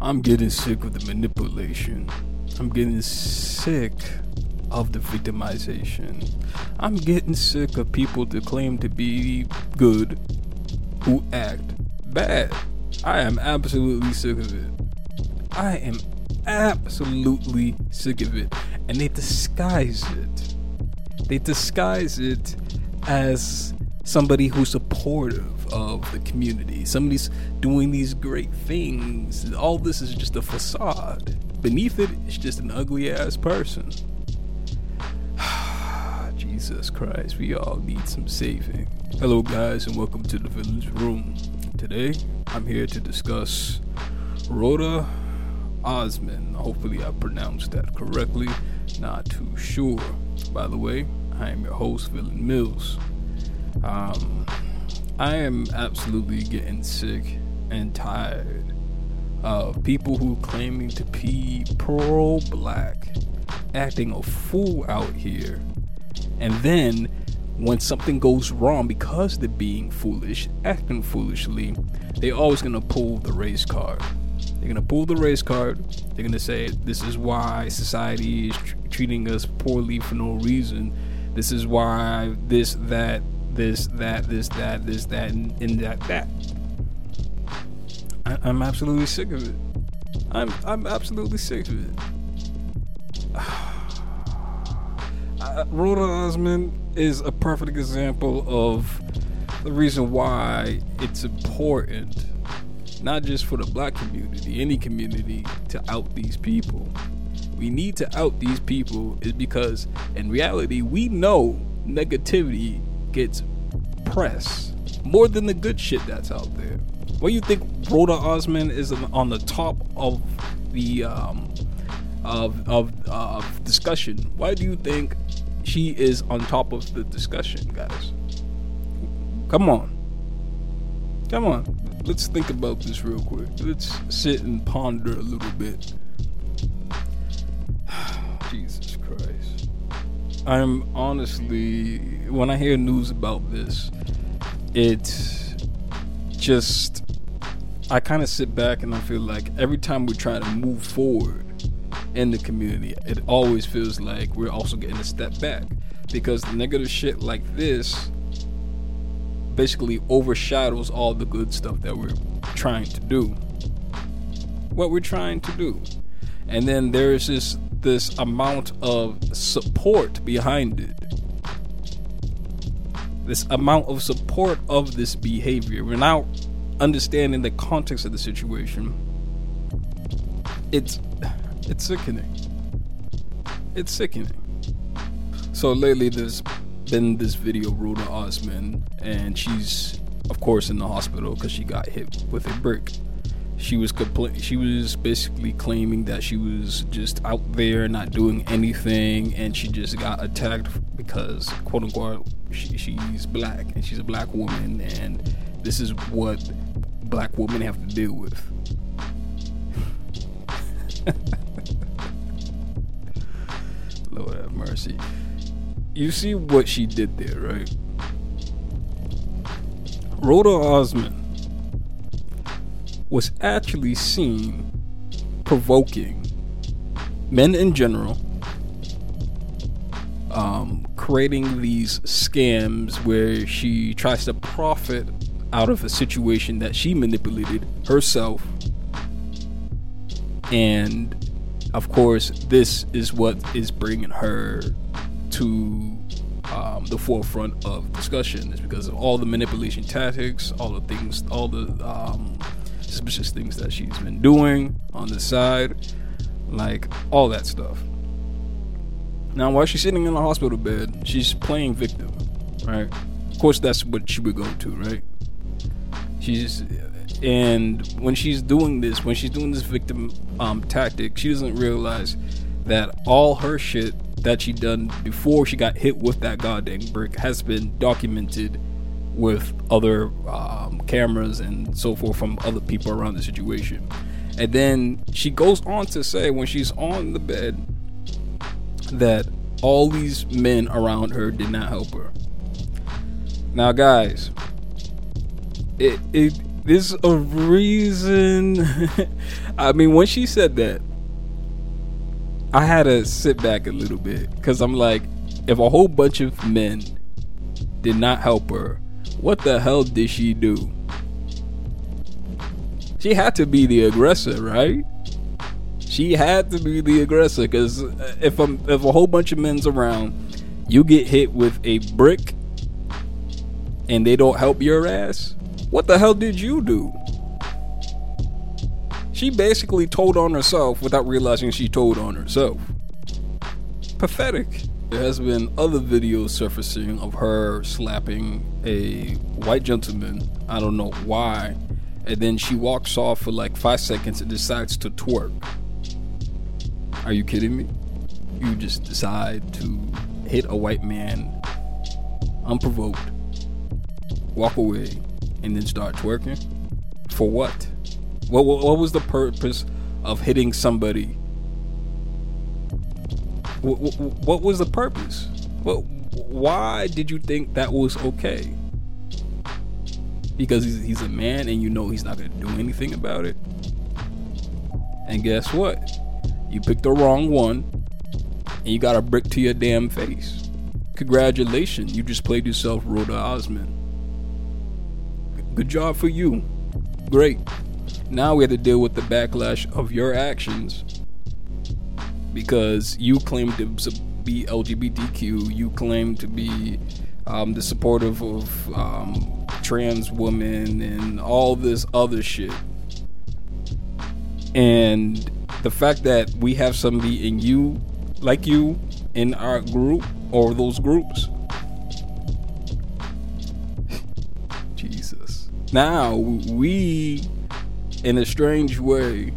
I'm getting sick of the manipulation. I'm getting sick of the victimization. I'm getting sick of people that claim to be good who act bad. I am absolutely sick of it. I am absolutely sick of it. And they disguise it. They disguise it as somebody who's supportive of the community. Somebody's doing these great things. All this is just a facade. Beneath it, it's just an ugly ass person. Jesus Christ, we all need some saving. Hello, guys, and welcome to the Village Room. Today, I'm here to discuss Roda Osman. Hopefully, I pronounced that correctly. Not too sure. By the way, I am your host, Villain Mills. Um, I am absolutely getting sick and tired of people who claiming to be pro-black, acting a fool out here, and then when something goes wrong because they're being foolish, acting foolishly, they're always gonna pull the race card. They're gonna pull the race card. They're gonna say this is why society is tr- treating us poorly for no reason. This is why this that this, that, this, that, this, that, and, and that, that. I, am absolutely sick of it. I'm I'm absolutely sick of it. uh, Roda Osman is a perfect example of the reason why it's important, not just for the black community, any community, to out these people. We need to out these people is because in reality we know negativity gets press more than the good shit that's out there. Do you think Roda Osman is on the top of the um, of of of discussion? Why do you think she is on top of the discussion, guys? Come on. Come on. Let's think about this real quick. Let's sit and ponder a little bit. Jesus. I'm honestly, when I hear news about this, it just, I kind of sit back and I feel like every time we try to move forward in the community, it always feels like we're also getting a step back because negative shit like this basically overshadows all the good stuff that we're trying to do. What we're trying to do. And then there's this this amount of support behind it. This amount of support of this behavior. We're now understanding the context of the situation. It's it's sickening. It's sickening. So lately there's been this video of Roda Osman and she's of course in the hospital because she got hit with a brick she was compl- she was basically claiming that she was just out there not doing anything and she just got attacked because quote unquote she, she's black and she's a black woman and this is what black women have to deal with. Lord have mercy. You see what she did there right? Roda Osman was actually seen provoking men in general, um, creating these scams where she tries to profit out of a situation that she manipulated herself. And of course, this is what is bringing her to um, the forefront of discussion is because of all the manipulation tactics, all the things, all the um, suspicious things that she's been doing on the side, like all that stuff. Now, while she's sitting in the hospital bed, she's playing victim, right? Of course, that's what she would go to, right? She's and when she's doing this, when she's doing this victim um, tactic, she doesn't realize that all her shit that she done before she got hit with that goddamn brick has been documented with other um, cameras and so forth from other people around the situation. And then she goes on to say when she's on the bed that all these men around her did not help her. Now, guys, it it there's a reason. I mean, when she said that, I had to sit back a little bit because I'm like, if a whole bunch of men did not help her, what the hell did she do? She had to be the aggressor, right? She had to be the aggressor because uh, if a, if a whole bunch of men's around, you get hit with a brick and they don't help your ass, what the hell did you do? She basically told on herself without realizing she told on herself. Pathetic. There has been other videos surfacing of her slapping a white gentleman. I don't know why. And then she walks off for like five seconds and decides to twerk. Are you kidding me? You just decide to hit a white man unprovoked, walk away, and then start twerking? For what? What, what, was the purpose of hitting somebody what, what was the purpose? What, why did you think that was okay? Because he's, he's a man and you know he's not going to do anything about it. And guess what? You picked the wrong one and you got a brick to your damn face. Congratulations, you just played yourself Roda Osmond. Good job for you. Great. Now we have to deal with the backlash of your actions because you claim to be LGBTQ, you claim to be um, the supportive of um, trans women and all this other shit. And the fact that we have somebody in you, like you, in our group or those groups. Jesus. Now we, in a strange way,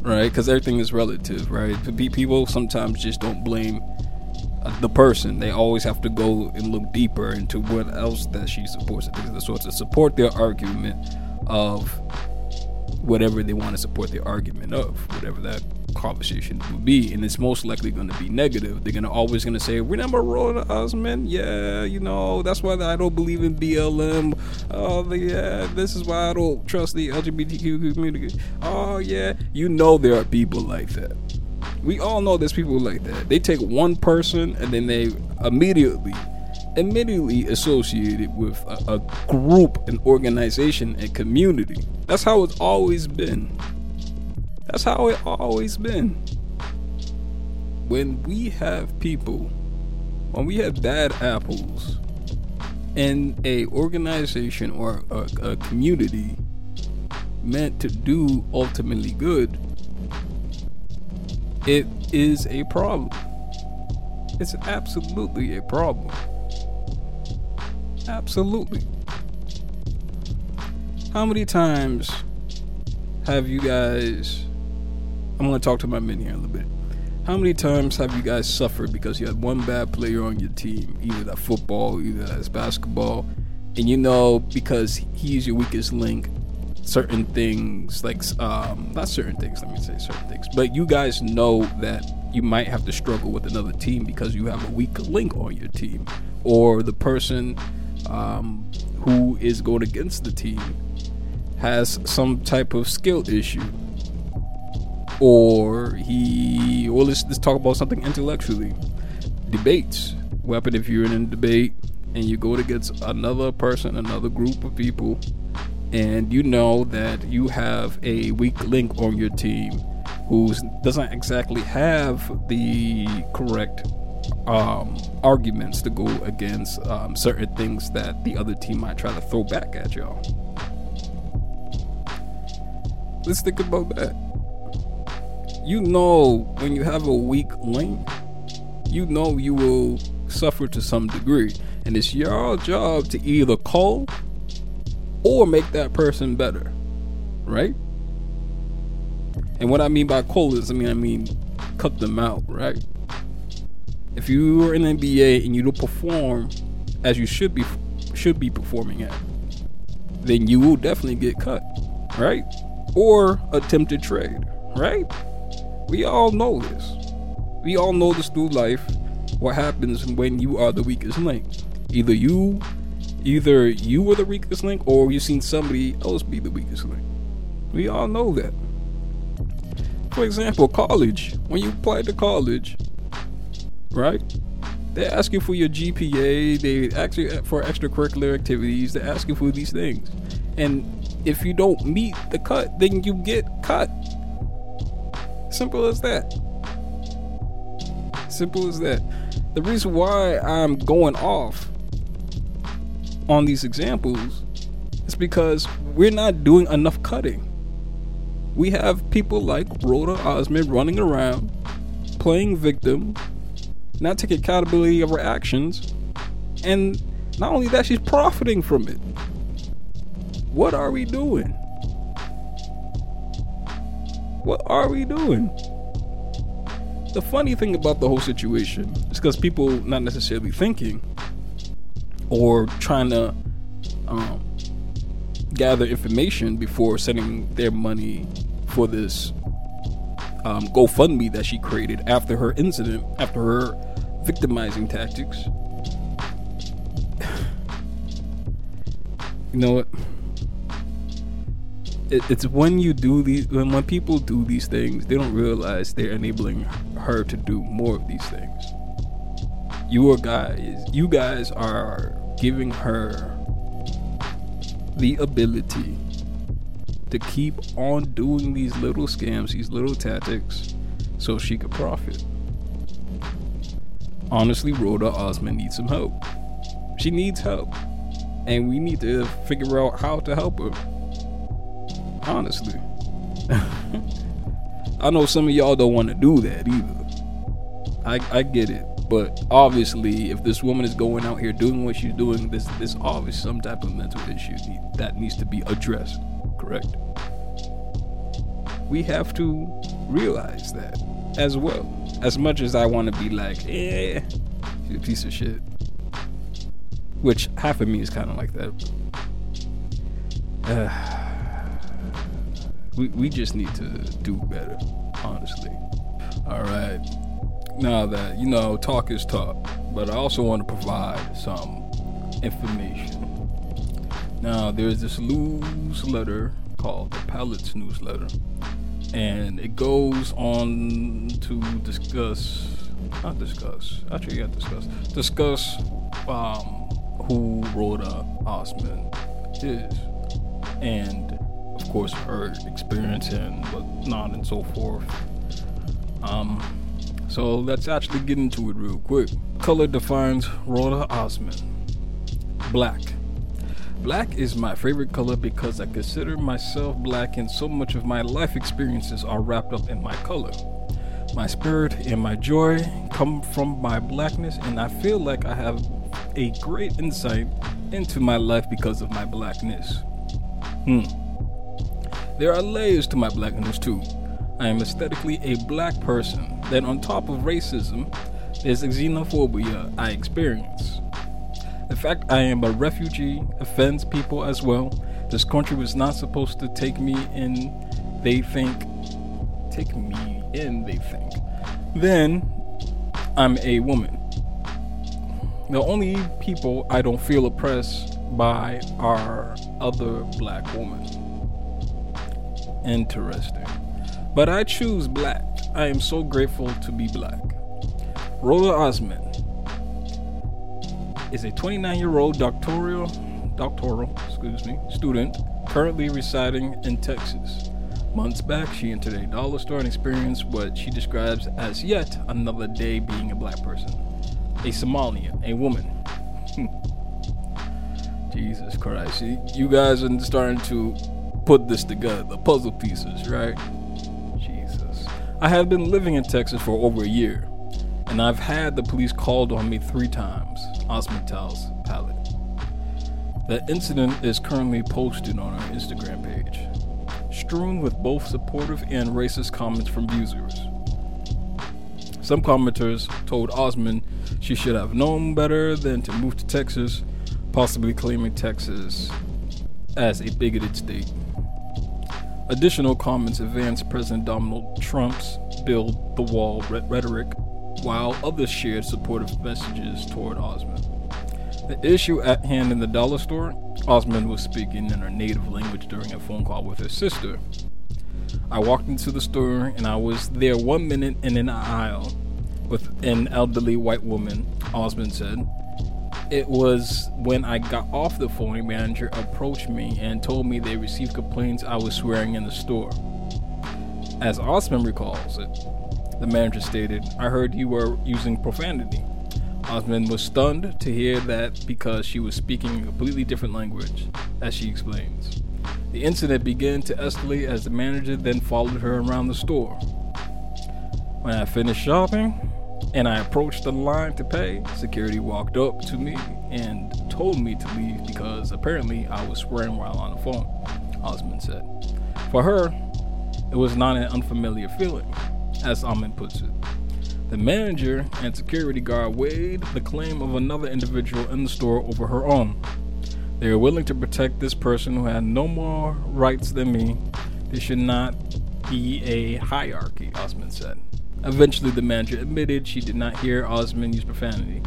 right? Because everything is relative, right? People sometimes just don't blame uh, the person. They always have to go and look deeper into what else that she supports. So to support their argument of whatever they want to support their argument of, whatever that conversation will be, and it's most likely going to be negative. They're going to always going to say, "Remember Roda Osmond? Yeah, you know that's why I don't believe in BLM. Oh, yeah, this is why I don't trust the LGBTQ community. Oh, yeah, you know there are people like that. We all know there's people like that. They take one person and then they immediately." Immediately associated with a, a group, an organization, a community. That's how it's always been. That's how it always been. When we have people, when we have bad apples in a organization or a, a community meant to do ultimately good, it is a problem. It's absolutely a problem. Absolutely. How many times have you guys I'm going to talk to my men here a little bit. How many times have you guys suffered because you had one bad player on your team, either that football, either that's basketball, and you know because he's your weakest link, certain things like um, not certain things, let me say certain things, but you guys know that you might have to struggle with another team because you have a weak link on your team, or the person um, who is going against the team has some type of skill issue or he well let's, let's talk about something intellectually. Debates. Weapon if you're in a debate and you go against another person another group of people and you know that you have a weak link on your team who doesn't exactly have the correct um, arguments to go against um, certain things that the other team might try to throw back at y'all. Let's think about that you know when you have a weak link, you know you will suffer to some degree. And it's your job to either call or make that person better. Right? And what I mean by call is I mean I mean cut them out, right? If you are in the NBA and you don't perform as you should be should be performing at, then you will definitely get cut, right? Or attempted trade, right? We all know this. We all know this through life. What happens when you are the weakest link? Either you, either you were the weakest link, or you've seen somebody else be the weakest link. We all know that. For example, college. When you apply to college, right? They ask you for your GPA. They ask you for extracurricular activities. They ask you for these things, and if you don't meet the cut, then you get cut. Simple as that. Simple as that. The reason why I'm going off on these examples is because we're not doing enough cutting. We have people like Roda Osmond running around, playing victim, not taking accountability of her actions, and not only that, she's profiting from it. What are we doing? What are we doing? The funny thing about the whole situation is because people not necessarily thinking or trying to um, gather information before sending their money for this um, GoFundMe that she created after her incident, after her victimizing tactics. you know what? It, it's when you do these, when when people do these things, they don't realize they're enabling her to do more of these things. You guys, you guys are giving her the ability to keep on doing these little scams, these little tactics, so she could profit. Honestly, Roda Osman needs some help. She needs help. And we need to figure out how to help her. Honestly. I know some of y'all don't want to do that either. I, I get it. But obviously, if this woman is going out here doing what she's doing, this this obviously some type of mental issue that needs to be addressed. Correct? We have to realize that as well. As much as I want to be like, eh, she's a piece of shit. Which half of me is kind of like that. Uh, we we just need to do better, honestly. All right now that you know talk is talk, but I also want to provide some information. Now there's this newsletter called the Palettes newsletter, and it goes on to discuss, not discuss, actually yeah, discuss, discuss um, who Roda Osmond is, and course her experience and whatnot and so forth. Um, so let's actually get into it real quick. Color defines Roda Osman. Black. Black is my favorite color because I consider myself black and so much of my life experiences are wrapped up in my color. My spirit and my joy come from my blackness, and I feel like I have a great insight into my life because of my blackness. Hmm. There are layers to my blackness too. I am aesthetically a black person. Then, on top of racism, there's xenophobia I experience. The fact I am a refugee offends people as well. This country was not supposed to take me in, they think. Take me in, they think. Then, I'm a woman. The only people I don't feel oppressed by are other black women. Interesting. But I choose black. I am so grateful to be black. Roda Osman is a 29 year old doctoral, doctoral excuse me, student currently residing in Texas. Months back, she entered a dollar store and experienced what she describes as yet another day being a black person. A Somalian, a woman. Jesus Christ. You guys are starting to put this together, the puzzle pieces, right? Jesus. I have been living in Texas for over a year, and I've had the police called on me three times, Osmond tells Palette. The incident is currently posted on our Instagram page, strewn with both supportive and racist comments from users. Some commenters told Osmond she should have known better than to move to Texas, possibly claiming Texas as a bigoted state. Additional comments advanced President Donald Trump's build the wall rhetoric, while others shared supportive messages toward Osmond. The issue at hand in the dollar store, Osmond was speaking in her native language during a phone call with her sister. I walked into the store and I was there one minute and in an aisle with an elderly white woman, Osmond said. It was when I got off the phone, a manager approached me and told me they received complaints I was swearing in the store. As Osman recalls it, the manager stated, I heard you were using profanity. Osman was stunned to hear that because she was speaking a completely different language, as she explains. The incident began to escalate as the manager then followed her around the store. When I finished shopping and I approached the line to pay, security walked up to me and told me to leave because apparently I was swearing while on the phone, Osmond said. For her, it was not an unfamiliar feeling, as Osmond puts it. The manager and security guard weighed the claim of another individual in the store over her own. They were willing to protect this person who had no more rights than me. There should not be a hierarchy, Osmond said. Eventually, the manager admitted she did not hear Osman use profanity.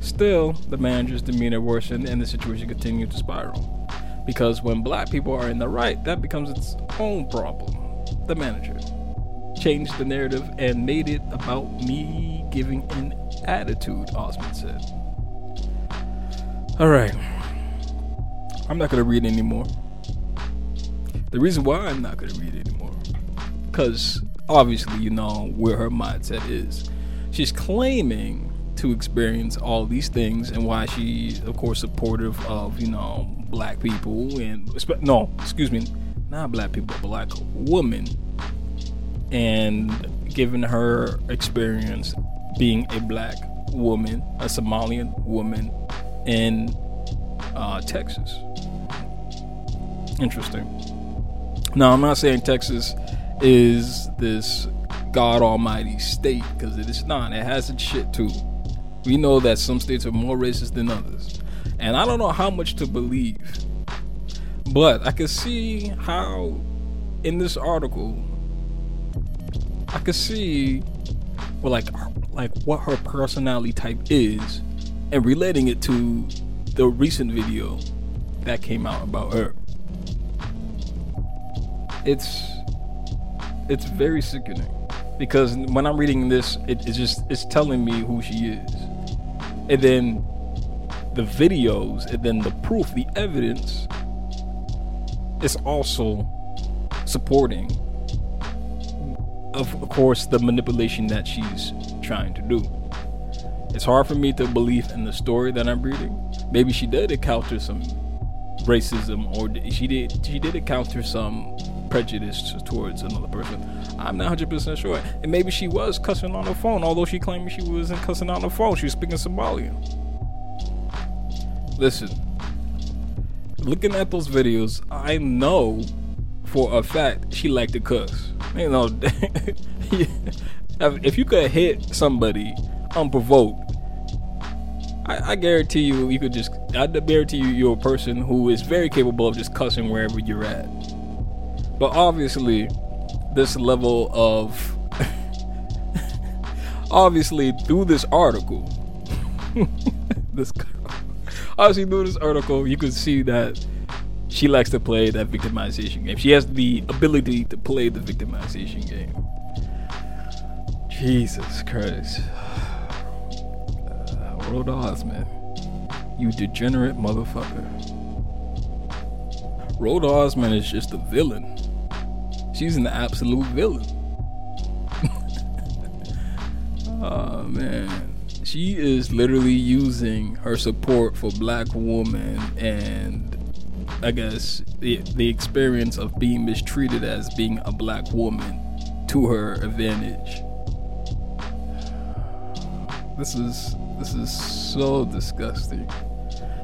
Still, the manager's demeanor worsened and the situation continued to spiral. Because when black people are in the right, that becomes its own problem. The manager changed the narrative and made it about me giving an attitude, Osman said. All right. I'm not going to read anymore. The reason why I'm not going to read anymore, because obviously you know where her mindset is. She's claiming to experience all these things and why she's of course, supportive of you know black people and no, excuse me, not black people, black women and given her experience being a black woman, a Somalian woman in uh, Texas. Interesting. Now, I'm not saying Texas is this God Almighty state because it is not. It has its shit too. We know that some states are more racist than others, and I don't know how much to believe. But I can see how in this article I can see well like like what her personality type is and relating it to the recent video that came out about her. It's it's very sickening because when I'm reading this, it, it's just it's telling me who she is, and then the videos, and then the proof, the evidence is also supporting of course, the manipulation that she's trying to do. It's hard for me to believe in the story that I'm reading. Maybe she did encounter some racism, or she did she did encounter some prejudice towards another person. I'm not 100% sure. And maybe she was cussing on the phone, although she claimed she wasn't cussing on the phone. She was speaking Somalian. Listen, looking at those videos, I know for a fact she liked to cuss. You know, if you could hit somebody unprovoked, I, I, guarantee you, you could just. I guarantee you, you're a person who is very capable of just cussing wherever you're at. But obviously, this level of. obviously, through this article, this obviously through this article, you can see that she likes to play that victimization game. She has the ability to play the victimization game. Jesus Christ. Uh, Roda Osmond. You degenerate motherfucker. Roda Osmond is just a villain. She's an absolute villain. oh man. She is literally using her support for black women and I guess the the experience of being mistreated as being a black woman to her advantage. This is this is so disgusting.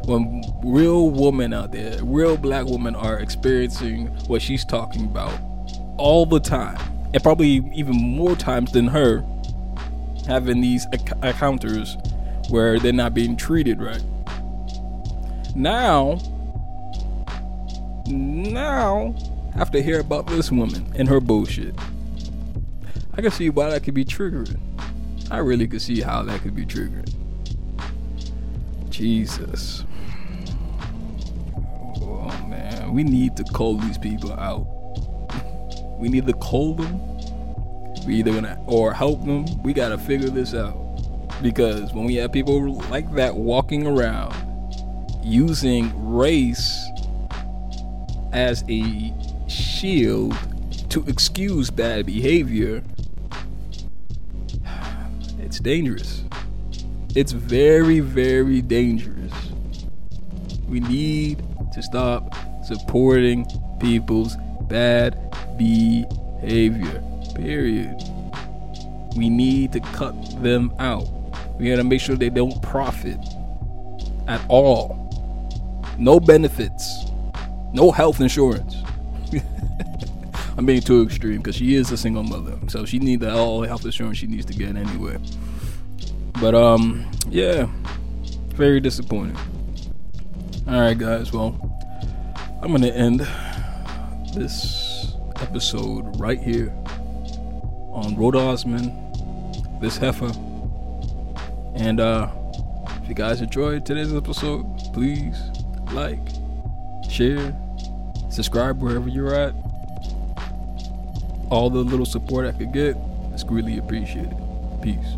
When real women out there, real black women are experiencing what she's talking about all the time, and probably even more times than her, having these encounters where they're not being treated right. Now, now I have to hear about this woman and her bullshit. I can see why that could be triggering. I really could see how that could be triggering. Jesus. Oh man, we need to call these people out. We need to call them. We either gonna or help them. We gotta figure this out because when we have people like that walking around using race as a shield to excuse bad behavior, it's dangerous. It's very, very dangerous. We need to stop supporting people's bad behavior. Period. We need to cut them out. We gotta make sure they don't profit at all. No benefits. No health insurance. I'm being too extreme because she is a single mother, so she needs all the health insurance she needs to get anyway. But um, yeah, very disappointing. All right, guys. Well, I'm gonna end this episode right here on Roda Osman, this heifer, and uh, if you guys enjoyed today's episode, please like, share, subscribe wherever you're at. All the little support I could get is greatly appreciated. Peace.